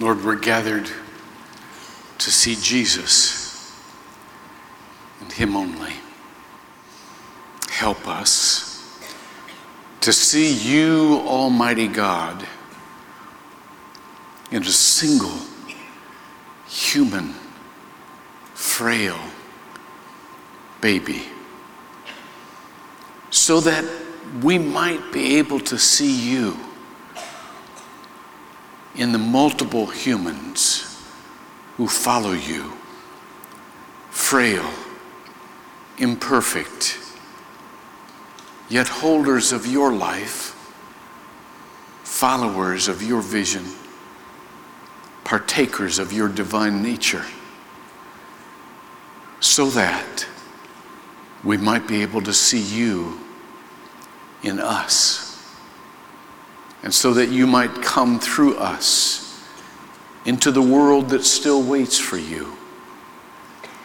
Lord, we're gathered to see Jesus and Him only. Help us to see you, Almighty God, in a single human, frail baby, so that we might be able to see you in the multiple humans who follow you, frail, imperfect, yet holders of your life, followers of your vision, partakers of your divine nature, so that we might be able to see you in us and so that you might come through us into the world that still waits for you.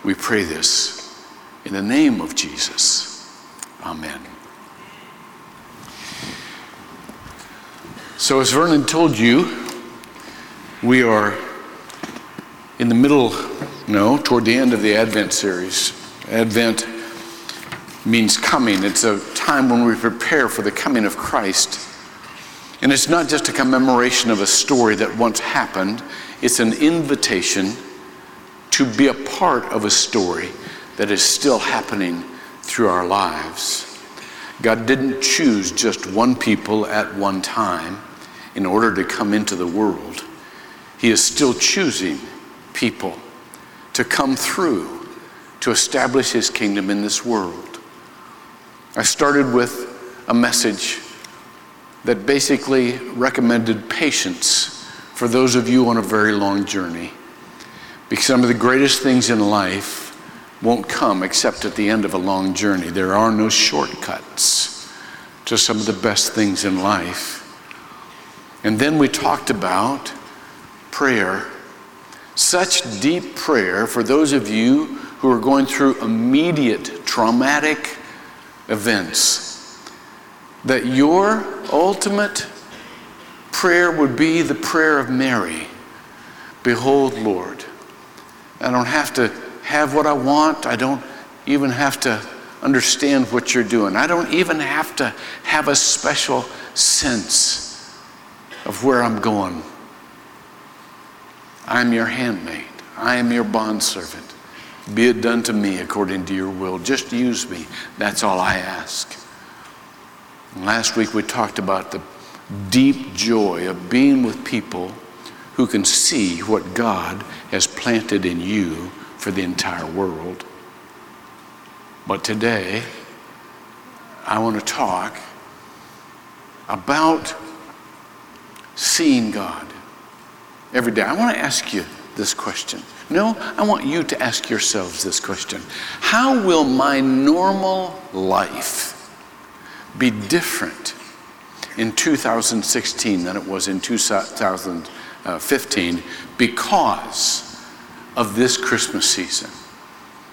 We pray this in the name of Jesus. Amen. So, as Vernon told you, we are in the middle, no, toward the end of the Advent series. Advent means coming, it's a time when we prepare for the coming of Christ. And it's not just a commemoration of a story that once happened, it's an invitation to be a part of a story that is still happening through our lives. God didn't choose just one people at one time in order to come into the world. He is still choosing people to come through to establish His kingdom in this world. I started with a message that basically recommended patience for those of you on a very long journey. Because some of the greatest things in life won't come except at the end of a long journey. There are no shortcuts to some of the best things in life. And then we talked about prayer. Such deep prayer for those of you who are going through immediate traumatic events that your ultimate prayer would be the prayer of Mary Behold, Lord. I don't have to have what I want. I don't even have to understand what you're doing. I don't even have to have a special sense of where I'm going. I'm your handmaid. I am your bondservant. Be it done to me according to your will. Just use me. That's all I ask. Last week we talked about the deep joy of being with people who can see what God has planted in you for the entire world. But today, I want to talk about seeing God every day. I want to ask you this question. No, I want you to ask yourselves this question How will my normal life be different in 2016 than it was in 2015 because of this Christmas season?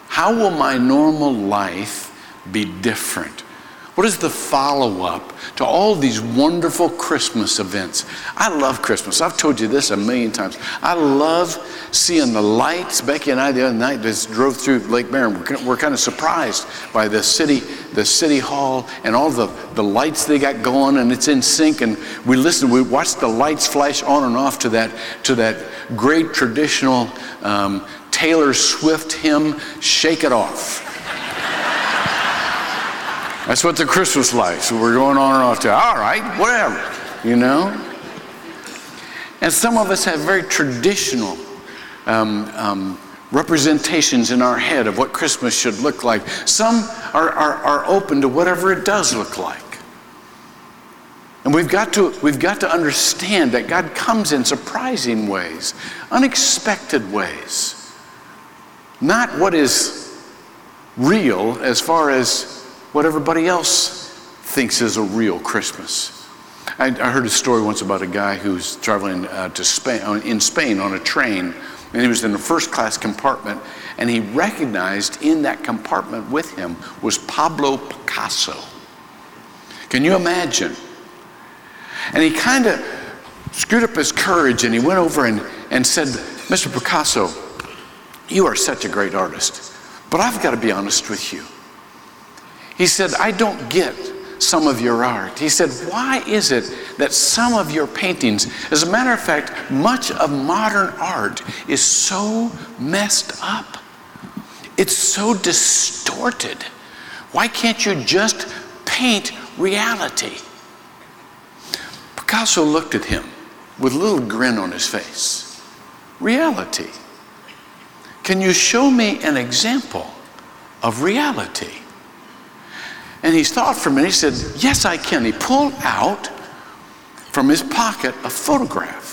How will my normal life be different? What is the follow up to all these wonderful Christmas events? I love Christmas. I've told you this a million times. I love seeing the lights. Becky and I the other night just drove through Lake. We're, we're kind of surprised by the city, the city hall, and all the, the lights they got going, and it's in sync. And we listened, we watched the lights flash on and off to that to that great traditional um, Taylor Swift hymn, "Shake It Off." That's what the Christmas lights. So we're going on and off to, all right, whatever, you know? And some of us have very traditional um, um, representations in our head of what Christmas should look like. Some are, are, are open to whatever it does look like. And we've got, to, we've got to understand that God comes in surprising ways, unexpected ways. Not what is real as far as what everybody else thinks is a real Christmas. I, I heard a story once about a guy who's traveling uh, to Spain, in Spain on a train, and he was in the first class compartment, and he recognized in that compartment with him was Pablo Picasso. Can you imagine? And he kind of screwed up his courage and he went over and, and said, Mr. Picasso, you are such a great artist, but I've got to be honest with you. He said, I don't get some of your art. He said, Why is it that some of your paintings, as a matter of fact, much of modern art is so messed up? It's so distorted. Why can't you just paint reality? Picasso looked at him with a little grin on his face. Reality. Can you show me an example of reality? And he thought for a minute. He said, Yes, I can. He pulled out from his pocket a photograph.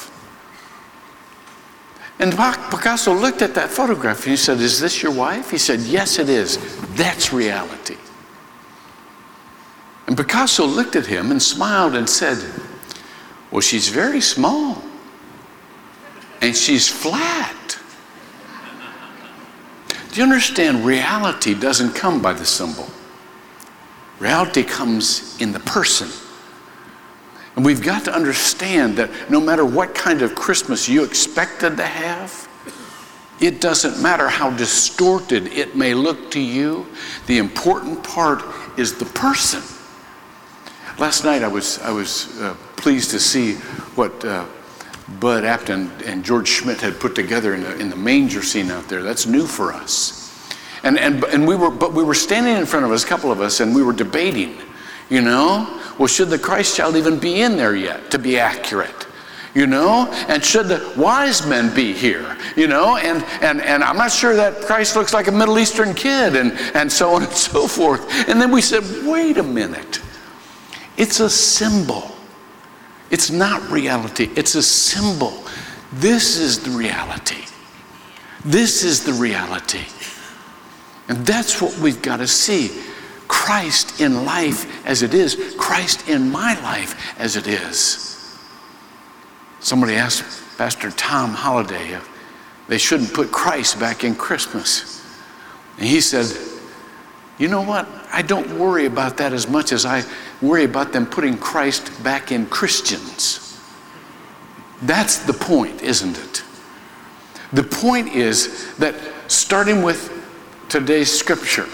And Picasso looked at that photograph and he said, Is this your wife? He said, Yes, it is. That's reality. And Picasso looked at him and smiled and said, Well, she's very small and she's flat. Do you understand? Reality doesn't come by the symbol, reality comes in the person. And we've got to understand that no matter what kind of Christmas you expected to have, it doesn't matter how distorted it may look to you. The important part is the person. Last night I was, I was uh, pleased to see what uh, Bud Apton and George Schmidt had put together in the, in the manger scene out there. That's new for us. And, and, and we were, but we were standing in front of us, a couple of us, and we were debating, you know, well, should the Christ child even be in there yet to be accurate? You know, and should the wise men be here? You know, and and and I'm not sure that Christ looks like a Middle Eastern kid, and and so on and so forth. And then we said, wait a minute, it's a symbol. It's not reality. It's a symbol. This is the reality. This is the reality. And that's what we've got to see. Christ in life as it is, Christ in my life as it is. Somebody asked Pastor Tom Holladay if they shouldn't put Christ back in Christmas. And he said, You know what? I don't worry about that as much as I worry about them putting Christ back in Christians. That's the point, isn't it? The point is that starting with today's scripture,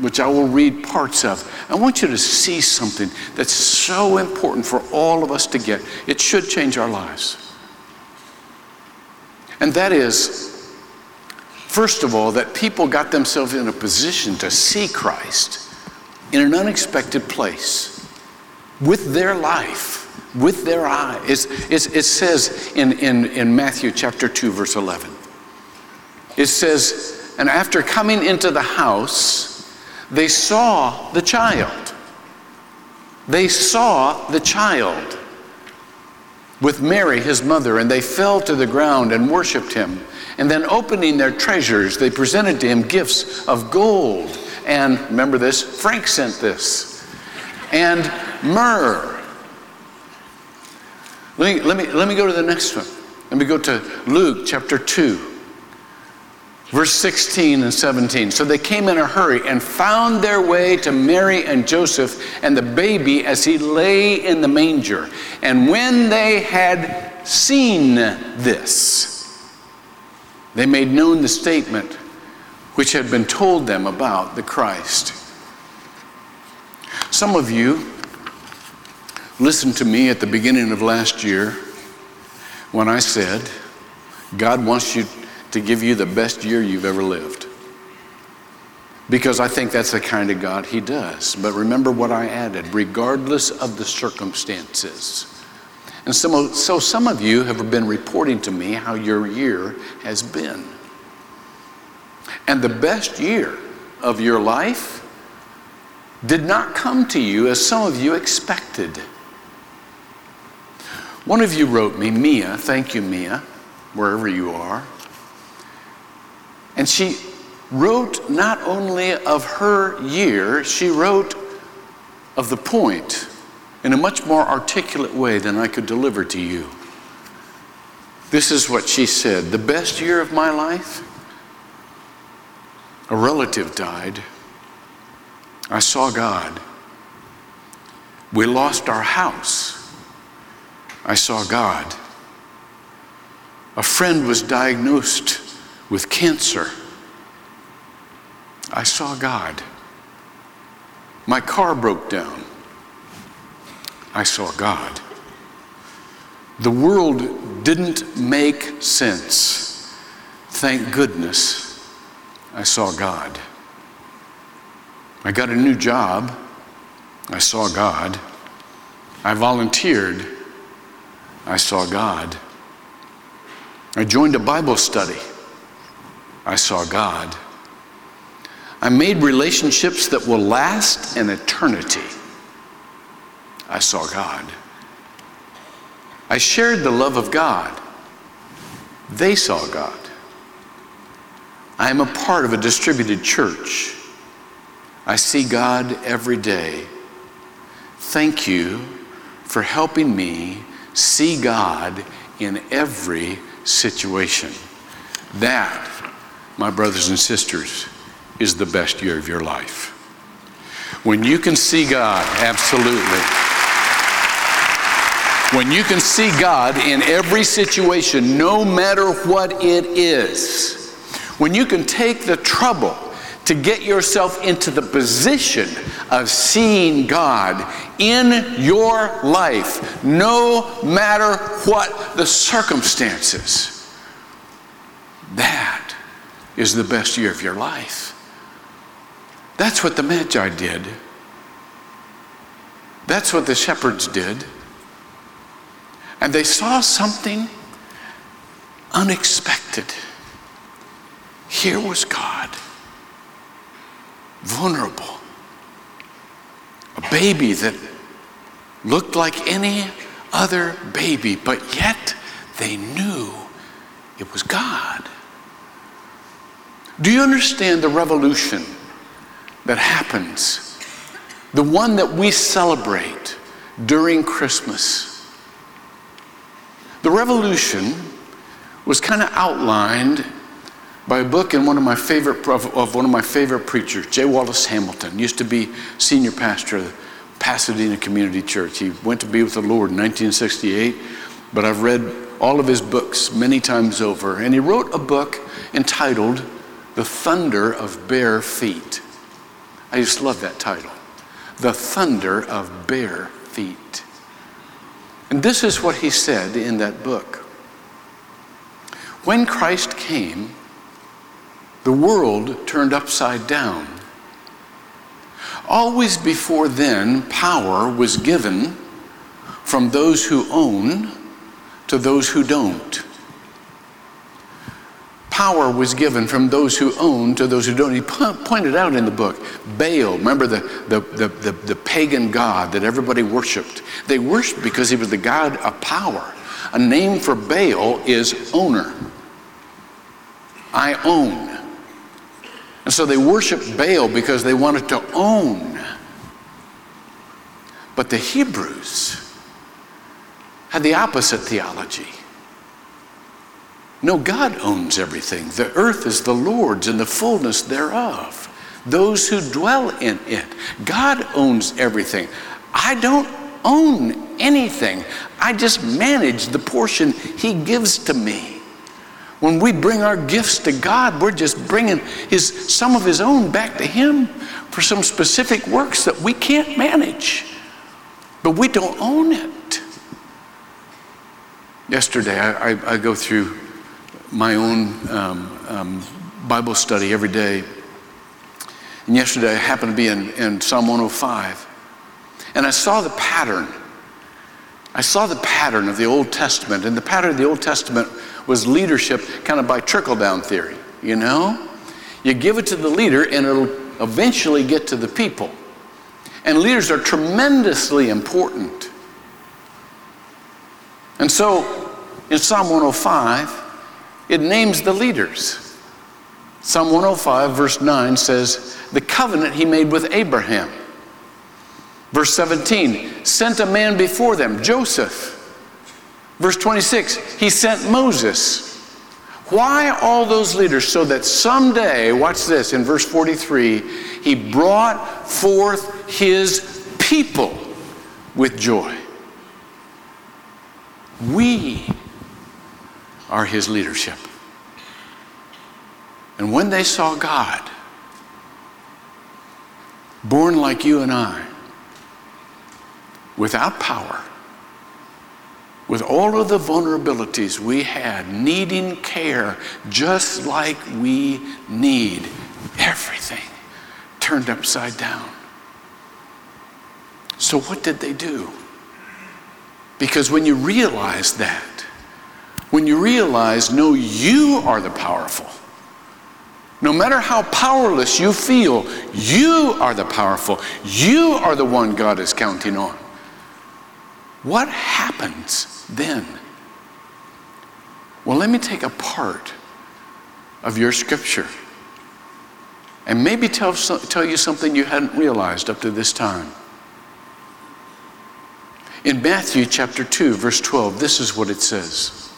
which I will read parts of. I want you to see something that's so important for all of us to get. It should change our lives. And that is, first of all, that people got themselves in a position to see Christ in an unexpected place with their life, with their eyes. it says in, in, in Matthew chapter 2, verse 11, it says, And after coming into the house, they saw the child. They saw the child with Mary, his mother, and they fell to the ground and worshiped him. And then, opening their treasures, they presented to him gifts of gold. And remember this frankincense, and myrrh. Let me, let, me, let me go to the next one. Let me go to Luke chapter 2 verse 16 and 17. So they came in a hurry and found their way to Mary and Joseph and the baby as he lay in the manger. And when they had seen this, they made known the statement which had been told them about the Christ. Some of you listened to me at the beginning of last year when I said, God wants you to give you the best year you've ever lived. Because I think that's the kind of God He does. But remember what I added regardless of the circumstances. And so, so some of you have been reporting to me how your year has been. And the best year of your life did not come to you as some of you expected. One of you wrote me, Mia, thank you, Mia, wherever you are. And she wrote not only of her year, she wrote of the point in a much more articulate way than I could deliver to you. This is what she said The best year of my life, a relative died. I saw God. We lost our house. I saw God. A friend was diagnosed with cancer. I saw God. My car broke down. I saw God. The world didn't make sense. Thank goodness I saw God. I got a new job. I saw God. I volunteered. I saw God. I joined a Bible study. I saw God. I made relationships that will last an eternity. I saw God. I shared the love of God. They saw God. I am a part of a distributed church. I see God every day. Thank you for helping me see God in every situation. That, my brothers and sisters, is the best year of your life. When you can see God, absolutely. When you can see God in every situation, no matter what it is, when you can take the trouble to get yourself into the position of seeing God in your life, no matter what the circumstances, that is the best year of your life. That's what the Magi did. That's what the shepherds did. And they saw something unexpected. Here was God, vulnerable, a baby that looked like any other baby, but yet they knew it was God. Do you understand the revolution that happens, the one that we celebrate during Christmas. The revolution was kind of outlined by a book in one of my favorite of one of my favorite preachers, J. Wallace Hamilton, used to be senior pastor of Pasadena Community Church. He went to be with the Lord in 1968, but I've read all of his books many times over, and he wrote a book entitled The Thunder of Bare Feet. I just love that title The Thunder of Bare Feet. And this is what he said in that book. When Christ came, the world turned upside down. Always before then, power was given from those who own to those who don't power was given from those who own to those who don't. He pointed out in the book Baal, remember the, the, the, the, the pagan god that everybody worshiped? They worshiped because he was the god of power. A name for Baal is owner. I own. And so they worshiped Baal because they wanted to own. But the Hebrews had the opposite theology. No, God owns everything. The earth is the Lord's and the fullness thereof. Those who dwell in it. God owns everything. I don't own anything. I just manage the portion He gives to me. When we bring our gifts to God, we're just bringing his, some of His own back to Him for some specific works that we can't manage. But we don't own it. Yesterday, I, I, I go through my own um, um, Bible study every day. And yesterday I happened to be in, in Psalm 105. And I saw the pattern. I saw the pattern of the Old Testament. And the pattern of the Old Testament was leadership kind of by trickle down theory. You know? You give it to the leader and it'll eventually get to the people. And leaders are tremendously important. And so in Psalm 105, it names the leaders. Psalm 105, verse 9 says, The covenant he made with Abraham. Verse 17, sent a man before them, Joseph. Verse 26, he sent Moses. Why all those leaders? So that someday, watch this, in verse 43, he brought forth his people with joy. We are his leadership. And when they saw God, born like you and I, without power, with all of the vulnerabilities we had, needing care just like we need, everything turned upside down. So, what did they do? Because when you realize that, when you realize, no, you are the powerful, no matter how powerless you feel, you are the powerful, you are the one God is counting on. What happens then? Well, let me take a part of your scripture and maybe tell, tell you something you hadn't realized up to this time. In Matthew chapter 2, verse 12, this is what it says.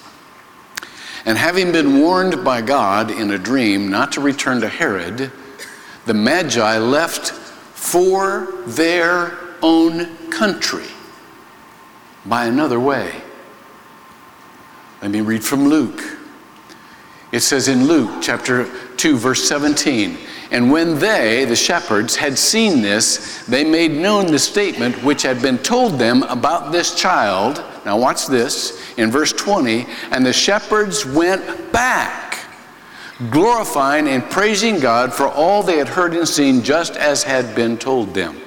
And having been warned by God in a dream not to return to Herod, the Magi left for their own country by another way. Let me read from Luke. It says in Luke chapter 2, verse 17, and when they, the shepherds, had seen this, they made known the statement which had been told them about this child. Now, watch this in verse 20. And the shepherds went back, glorifying and praising God for all they had heard and seen, just as had been told them.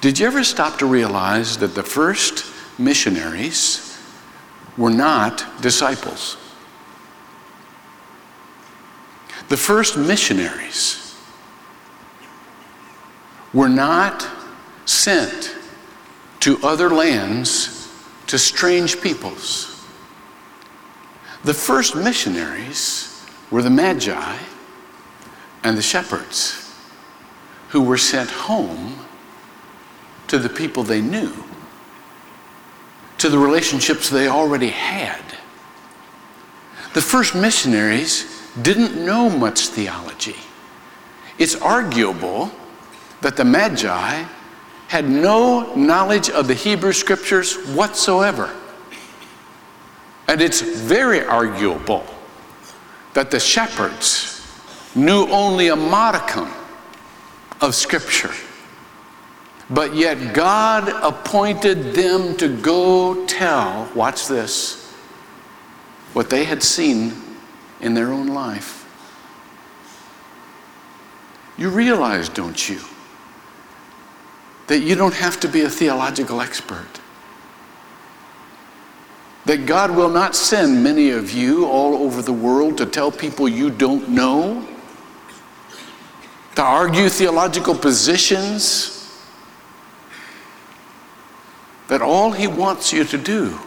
Did you ever stop to realize that the first missionaries were not disciples. The first missionaries were not sent to other lands to strange peoples. The first missionaries were the Magi and the shepherds who were sent home to the people they knew to the relationships they already had. The first missionaries didn't know much theology. It's arguable that the Magi had no knowledge of the Hebrew scriptures whatsoever. And it's very arguable that the shepherds knew only a modicum of scripture. But yet God appointed them to go tell, watch this, what they had seen in their own life. You realize, don't you, that you don't have to be a theological expert. That God will not send many of you all over the world to tell people you don't know, to argue theological positions that all he wants you to do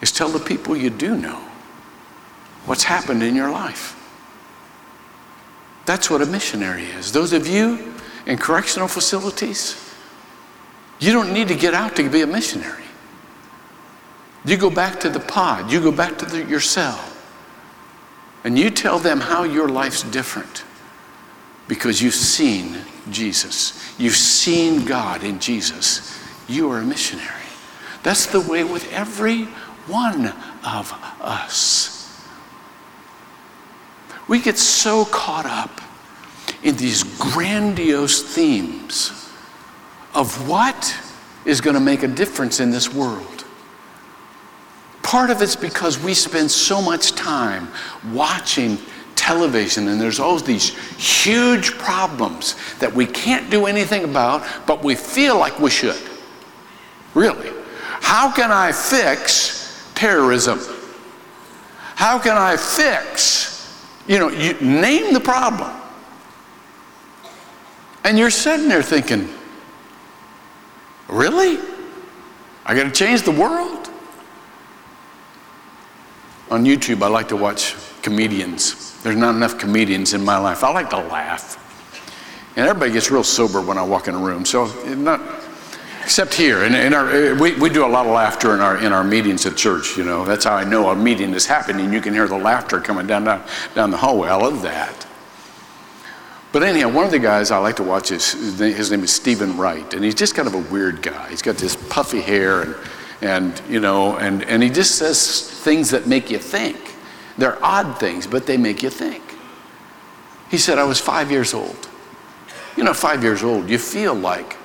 is tell the people you do know what's happened in your life. That's what a missionary is. Those of you in correctional facilities, you don't need to get out to be a missionary. You go back to the pod, you go back to the, your cell, and you tell them how your life's different because you've seen Jesus. You've seen God in Jesus you are a missionary. That's the way with every one of us. We get so caught up in these grandiose themes of what is going to make a difference in this world. Part of it's because we spend so much time watching television and there's always these huge problems that we can't do anything about, but we feel like we should. Really. How can I fix terrorism? How can I fix, you know, you name the problem. And you're sitting there thinking, really? I got to change the world? On YouTube, I like to watch comedians. There's not enough comedians in my life. I like to laugh. And everybody gets real sober when I walk in a room. So, not, Except here, in, in our, eh, we, we do a lot of laughter in our, in our meetings at church, you know. That's how I know a meeting is happening. You can hear the laughter coming down, down, down the hallway. I love that. But anyhow, one of the guys I like to watch is, his name is Steven Wright, and he's just kind of a weird guy. He's got this puffy hair, and and you know, and, and he just says things that make you think. They're odd things, but they make you think. He said, I was five years old. You know, five years old, you feel like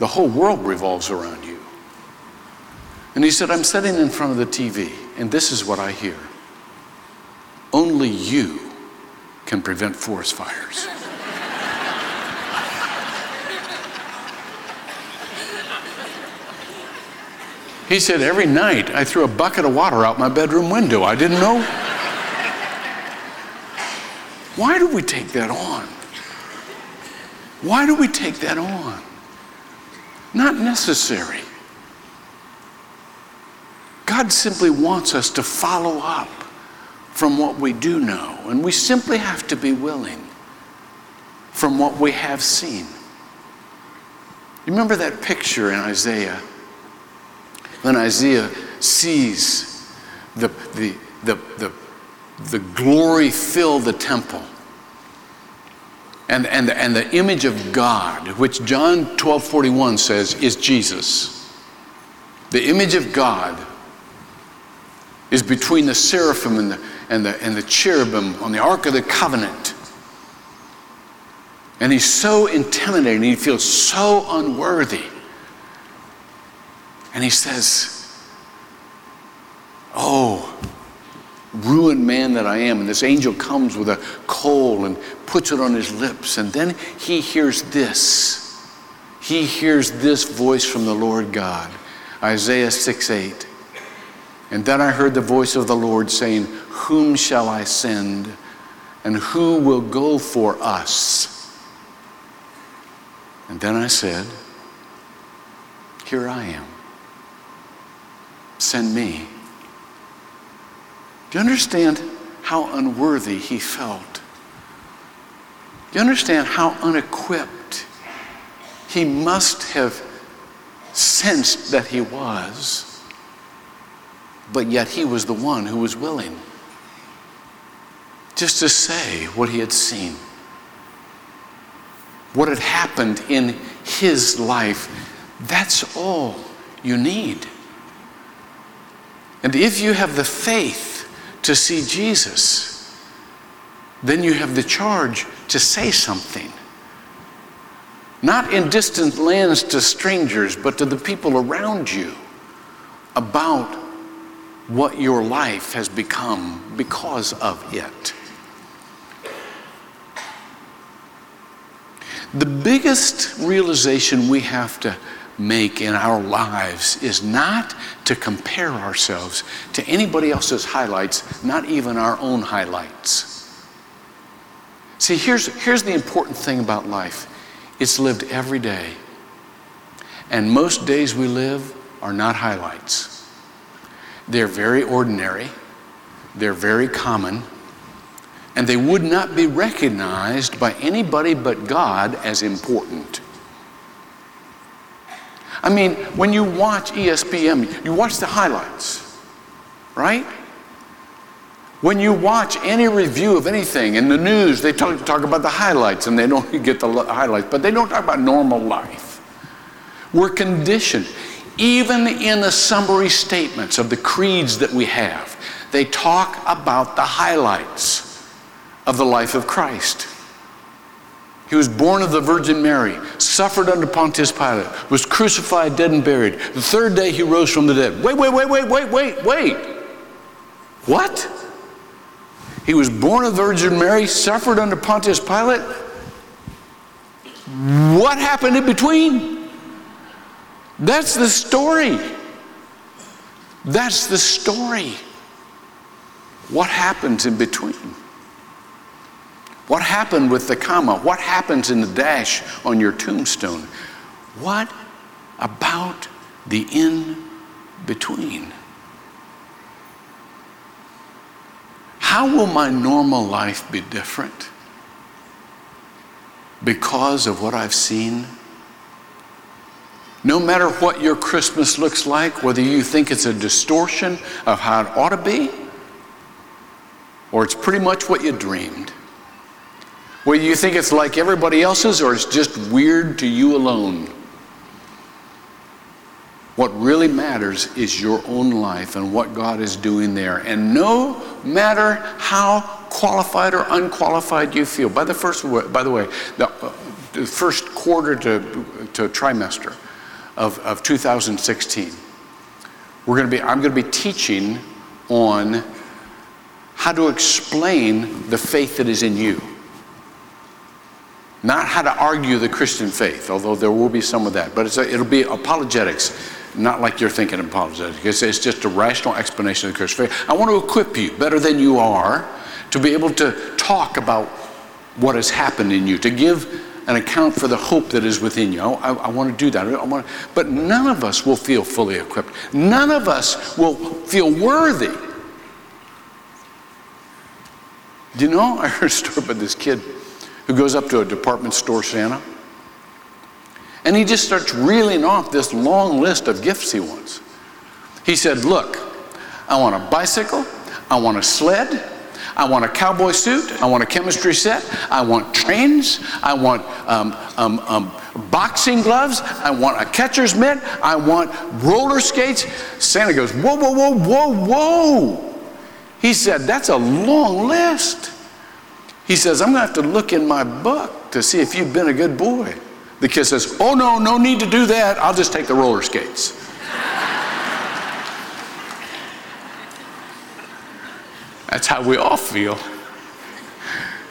the whole world revolves around you. And he said, I'm sitting in front of the TV, and this is what I hear. Only you can prevent forest fires. He said, Every night I threw a bucket of water out my bedroom window. I didn't know. Why do we take that on? Why do we take that on? Not necessary. God simply wants us to follow up from what we do know, and we simply have to be willing from what we have seen. You remember that picture in Isaiah? When Isaiah sees the, the, the, the, the glory fill the temple and, and, and the image of God, which John 12 41 says is Jesus. The image of God is between the seraphim and the, and the, and the cherubim on the Ark of the Covenant. And he's so intimidating, he feels so unworthy. And he says, Oh, ruined man that I am. And this angel comes with a coal and puts it on his lips. And then he hears this. He hears this voice from the Lord God Isaiah 6 8. And then I heard the voice of the Lord saying, Whom shall I send? And who will go for us? And then I said, Here I am. Send me. Do you understand how unworthy he felt? Do you understand how unequipped he must have sensed that he was? but yet he was the one who was willing just to say what he had seen, what had happened in his life. That's all you need. And if you have the faith to see Jesus, then you have the charge to say something. Not in distant lands to strangers, but to the people around you about what your life has become because of it. The biggest realization we have to make in our lives is not to compare ourselves to anybody else's highlights, not even our own highlights. See, here's, here's the important thing about life it's lived every day. And most days we live are not highlights. They're very ordinary, they're very common, and they would not be recognized by anybody but God as important. I mean, when you watch ESPN, you watch the highlights, right? When you watch any review of anything in the news, they talk, talk about the highlights and they don't get the highlights, but they don't talk about normal life. We're conditioned. Even in the summary statements of the creeds that we have, they talk about the highlights of the life of Christ. He was born of the Virgin Mary, suffered under Pontius Pilate, was crucified, dead, and buried. The third day he rose from the dead. Wait, wait, wait, wait, wait, wait, wait. What? He was born of the Virgin Mary, suffered under Pontius Pilate. What happened in between? That's the story. That's the story. What happens in between? What happened with the comma? What happens in the dash on your tombstone? What about the in between? How will my normal life be different because of what I've seen no matter what your Christmas looks like, whether you think it's a distortion of how it ought to be, or it's pretty much what you dreamed, whether you think it's like everybody else's or it's just weird to you alone. What really matters is your own life and what God is doing there. And no matter how qualified or unqualified you feel, by the first, by the way, the, the first quarter to, to trimester of, of 2016, we're going to be, I'm going to be teaching on how to explain the faith that is in you. Not how to argue the Christian faith, although there will be some of that, but a, it'll be apologetics not like you're thinking apologetics. It's, it's just a rational explanation of the Christian faith. I want to equip you better than you are to be able to talk about what has happened in you, to give an account for the hope that is within you. I, I, want to do that. To, but none of us will feel fully equipped. None of us will feel worthy. Do you know? I heard a story about this kid who goes up to a department store Santa and he just starts reeling off this long list of gifts he wants. He said, Look, I want a bicycle, I want a sled, I want a cowboy suit, I want a chemistry set, I want trains, I want um, um, um, boxing gloves, I want a catcher's mitt, I want roller skates. Santa goes, Whoa, whoa, whoa, whoa, whoa. He said, That's a long list. He says, I'm going to have to look in my book to see if you've been a good boy. The kid says, Oh, no, no need to do that. I'll just take the roller skates. That's how we all feel.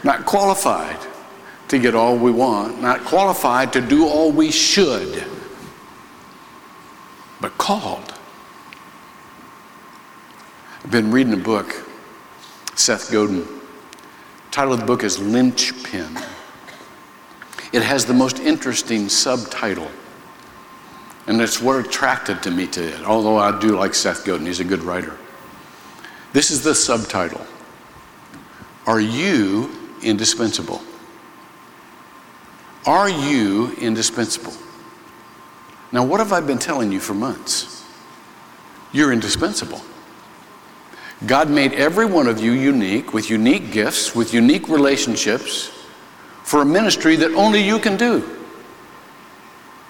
Not qualified to get all we want, not qualified to do all we should, but called. I've been reading a book, Seth Godin. Title of the book is Linchpin. It has the most interesting subtitle. And it's what attracted to me to it, although I do like Seth Godin, he's a good writer. This is the subtitle Are you indispensable? Are you indispensable? Now, what have I been telling you for months? You're indispensable. God made every one of you unique, with unique gifts, with unique relationships for a ministry that only you can do.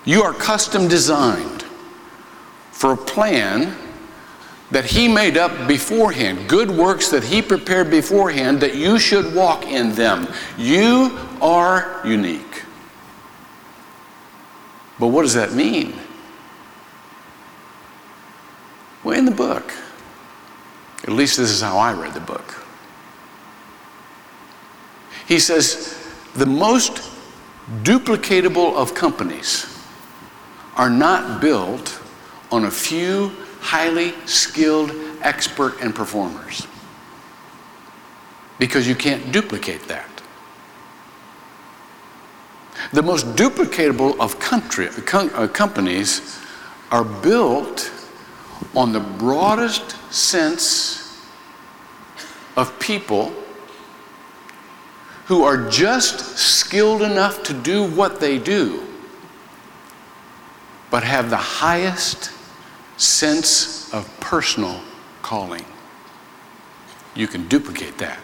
You are custom designed for a plan that He made up beforehand, good works that He prepared beforehand that you should walk in them. You are unique. But what does that mean? Well, in the book, at least this is how I read the book. He says, the most duplicatable of companies are not built on a few highly skilled expert and performers because you can't duplicate that. The most duplicatable of country, uh, companies are built on the broadest sense of people who are just skilled enough to do what they do, but have the highest sense of personal calling. You can duplicate that.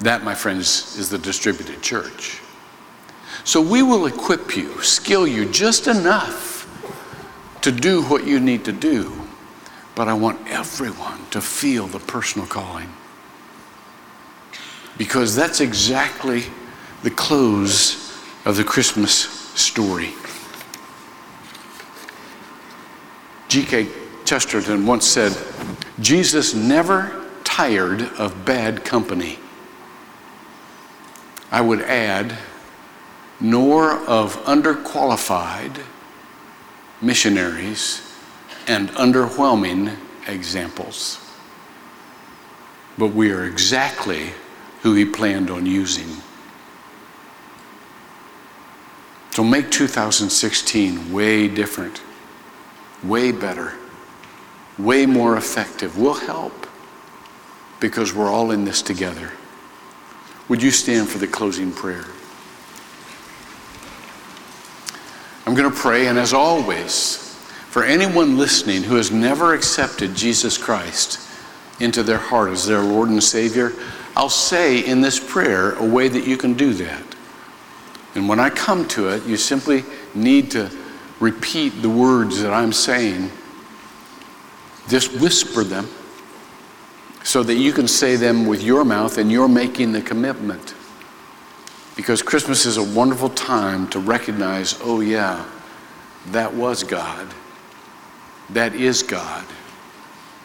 That, my friends, is the distributed church. So we will equip you, skill you just enough to do what you need to do. But I want everyone to feel the personal calling because that's exactly the close of the Christmas story. G.K. Chesterton once said, Jesus never tired of bad company. I would add, nor of underqualified missionaries and underwhelming examples. But we are exactly who he planned on using. So make 2016 way different, way better, way more effective. We'll help because we're all in this together. Would you stand for the closing prayer? I'm going to pray, and as always, for anyone listening who has never accepted Jesus Christ into their heart as their Lord and Savior, I'll say in this prayer a way that you can do that. And when I come to it, you simply need to repeat the words that I'm saying, just whisper them so that you can say them with your mouth and you're making the commitment. Because Christmas is a wonderful time to recognize oh, yeah, that was God. That is God.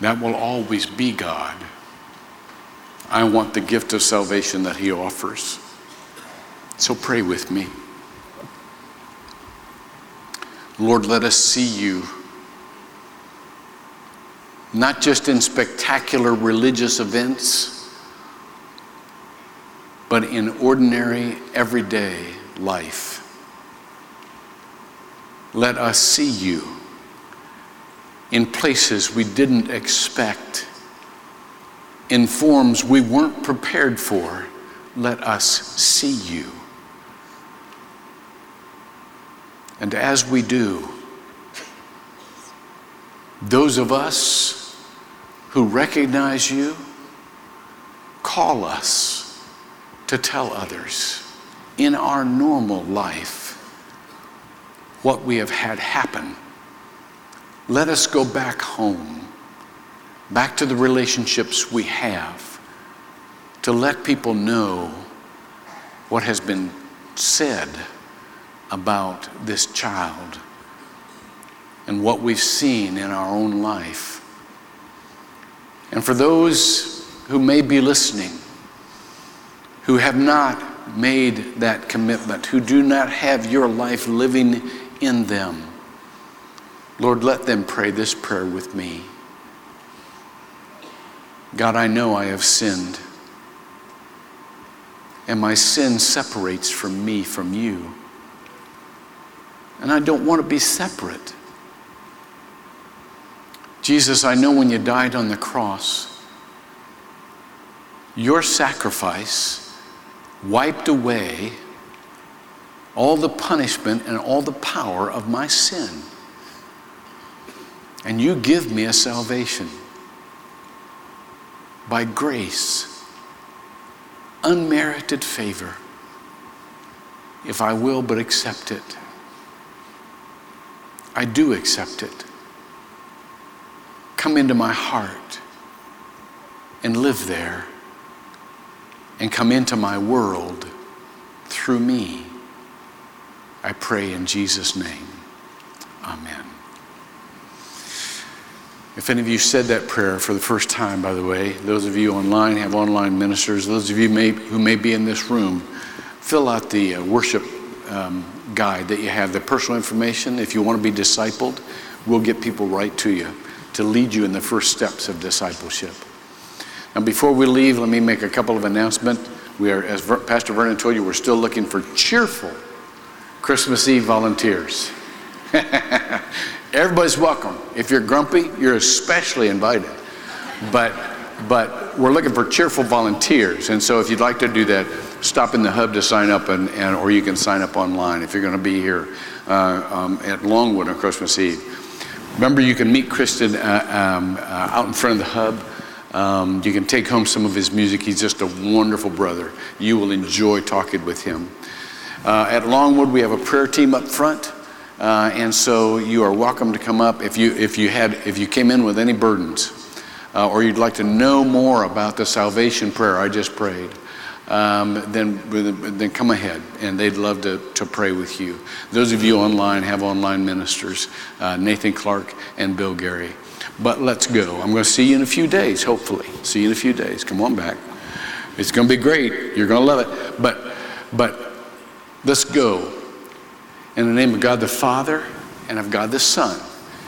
That will always be God. I want the gift of salvation that He offers. So pray with me. Lord, let us see you not just in spectacular religious events, but in ordinary, everyday life. Let us see you in places we didn't expect, in forms we weren't prepared for. Let us see you. And as we do, those of us who recognize you, call us to tell others in our normal life what we have had happen. Let us go back home, back to the relationships we have, to let people know what has been said about this child and what we've seen in our own life. And for those who may be listening, who have not made that commitment, who do not have your life living in them, Lord, let them pray this prayer with me. God, I know I have sinned, and my sin separates from me from you. And I don't want to be separate. Jesus, I know when you died on the cross, your sacrifice wiped away all the punishment and all the power of my sin. And you give me a salvation by grace, unmerited favor, if I will but accept it. I do accept it. Come into my heart and live there and come into my world through me. I pray in Jesus' name. Amen. If any of you said that prayer for the first time, by the way, those of you online have online ministers, those of you may, who may be in this room, fill out the uh, worship um, guide that you have, the personal information. If you want to be discipled, we'll get people right to you to lead you in the first steps of discipleship. Now, before we leave, let me make a couple of announcements. We are, as Pastor Vernon told you, we're still looking for cheerful Christmas Eve volunteers. Everybody's welcome. If you're grumpy, you're especially invited. But but we're looking for cheerful volunteers. And so if you'd like to do that, stop in the hub to sign up, and, and or you can sign up online if you're going to be here uh, um, at Longwood on Christmas Eve. Remember, you can meet Kristen uh, um, uh, out in front of the hub. Um, you can take home some of his music. He's just a wonderful brother. You will enjoy talking with him. Uh, at Longwood, we have a prayer team up front. Uh, and so you are welcome to come up if you if you had if you came in with any burdens uh, or you'd like to know more about the salvation prayer I just prayed um, then, then come ahead and they'd love to, to pray with you. Those of you online have online ministers, uh, Nathan Clark and Bill Gary. But let's go. I'm going to see you in a few days, hopefully. See you in a few days. Come on back. It's going to be great. You're going to love it. But, but let's go. In the name of God the Father, and of God the Son,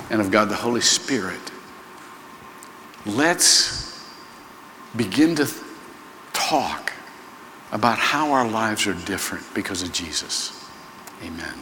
and of God the Holy Spirit, let's begin to talk about how our lives are different because of Jesus. Amen.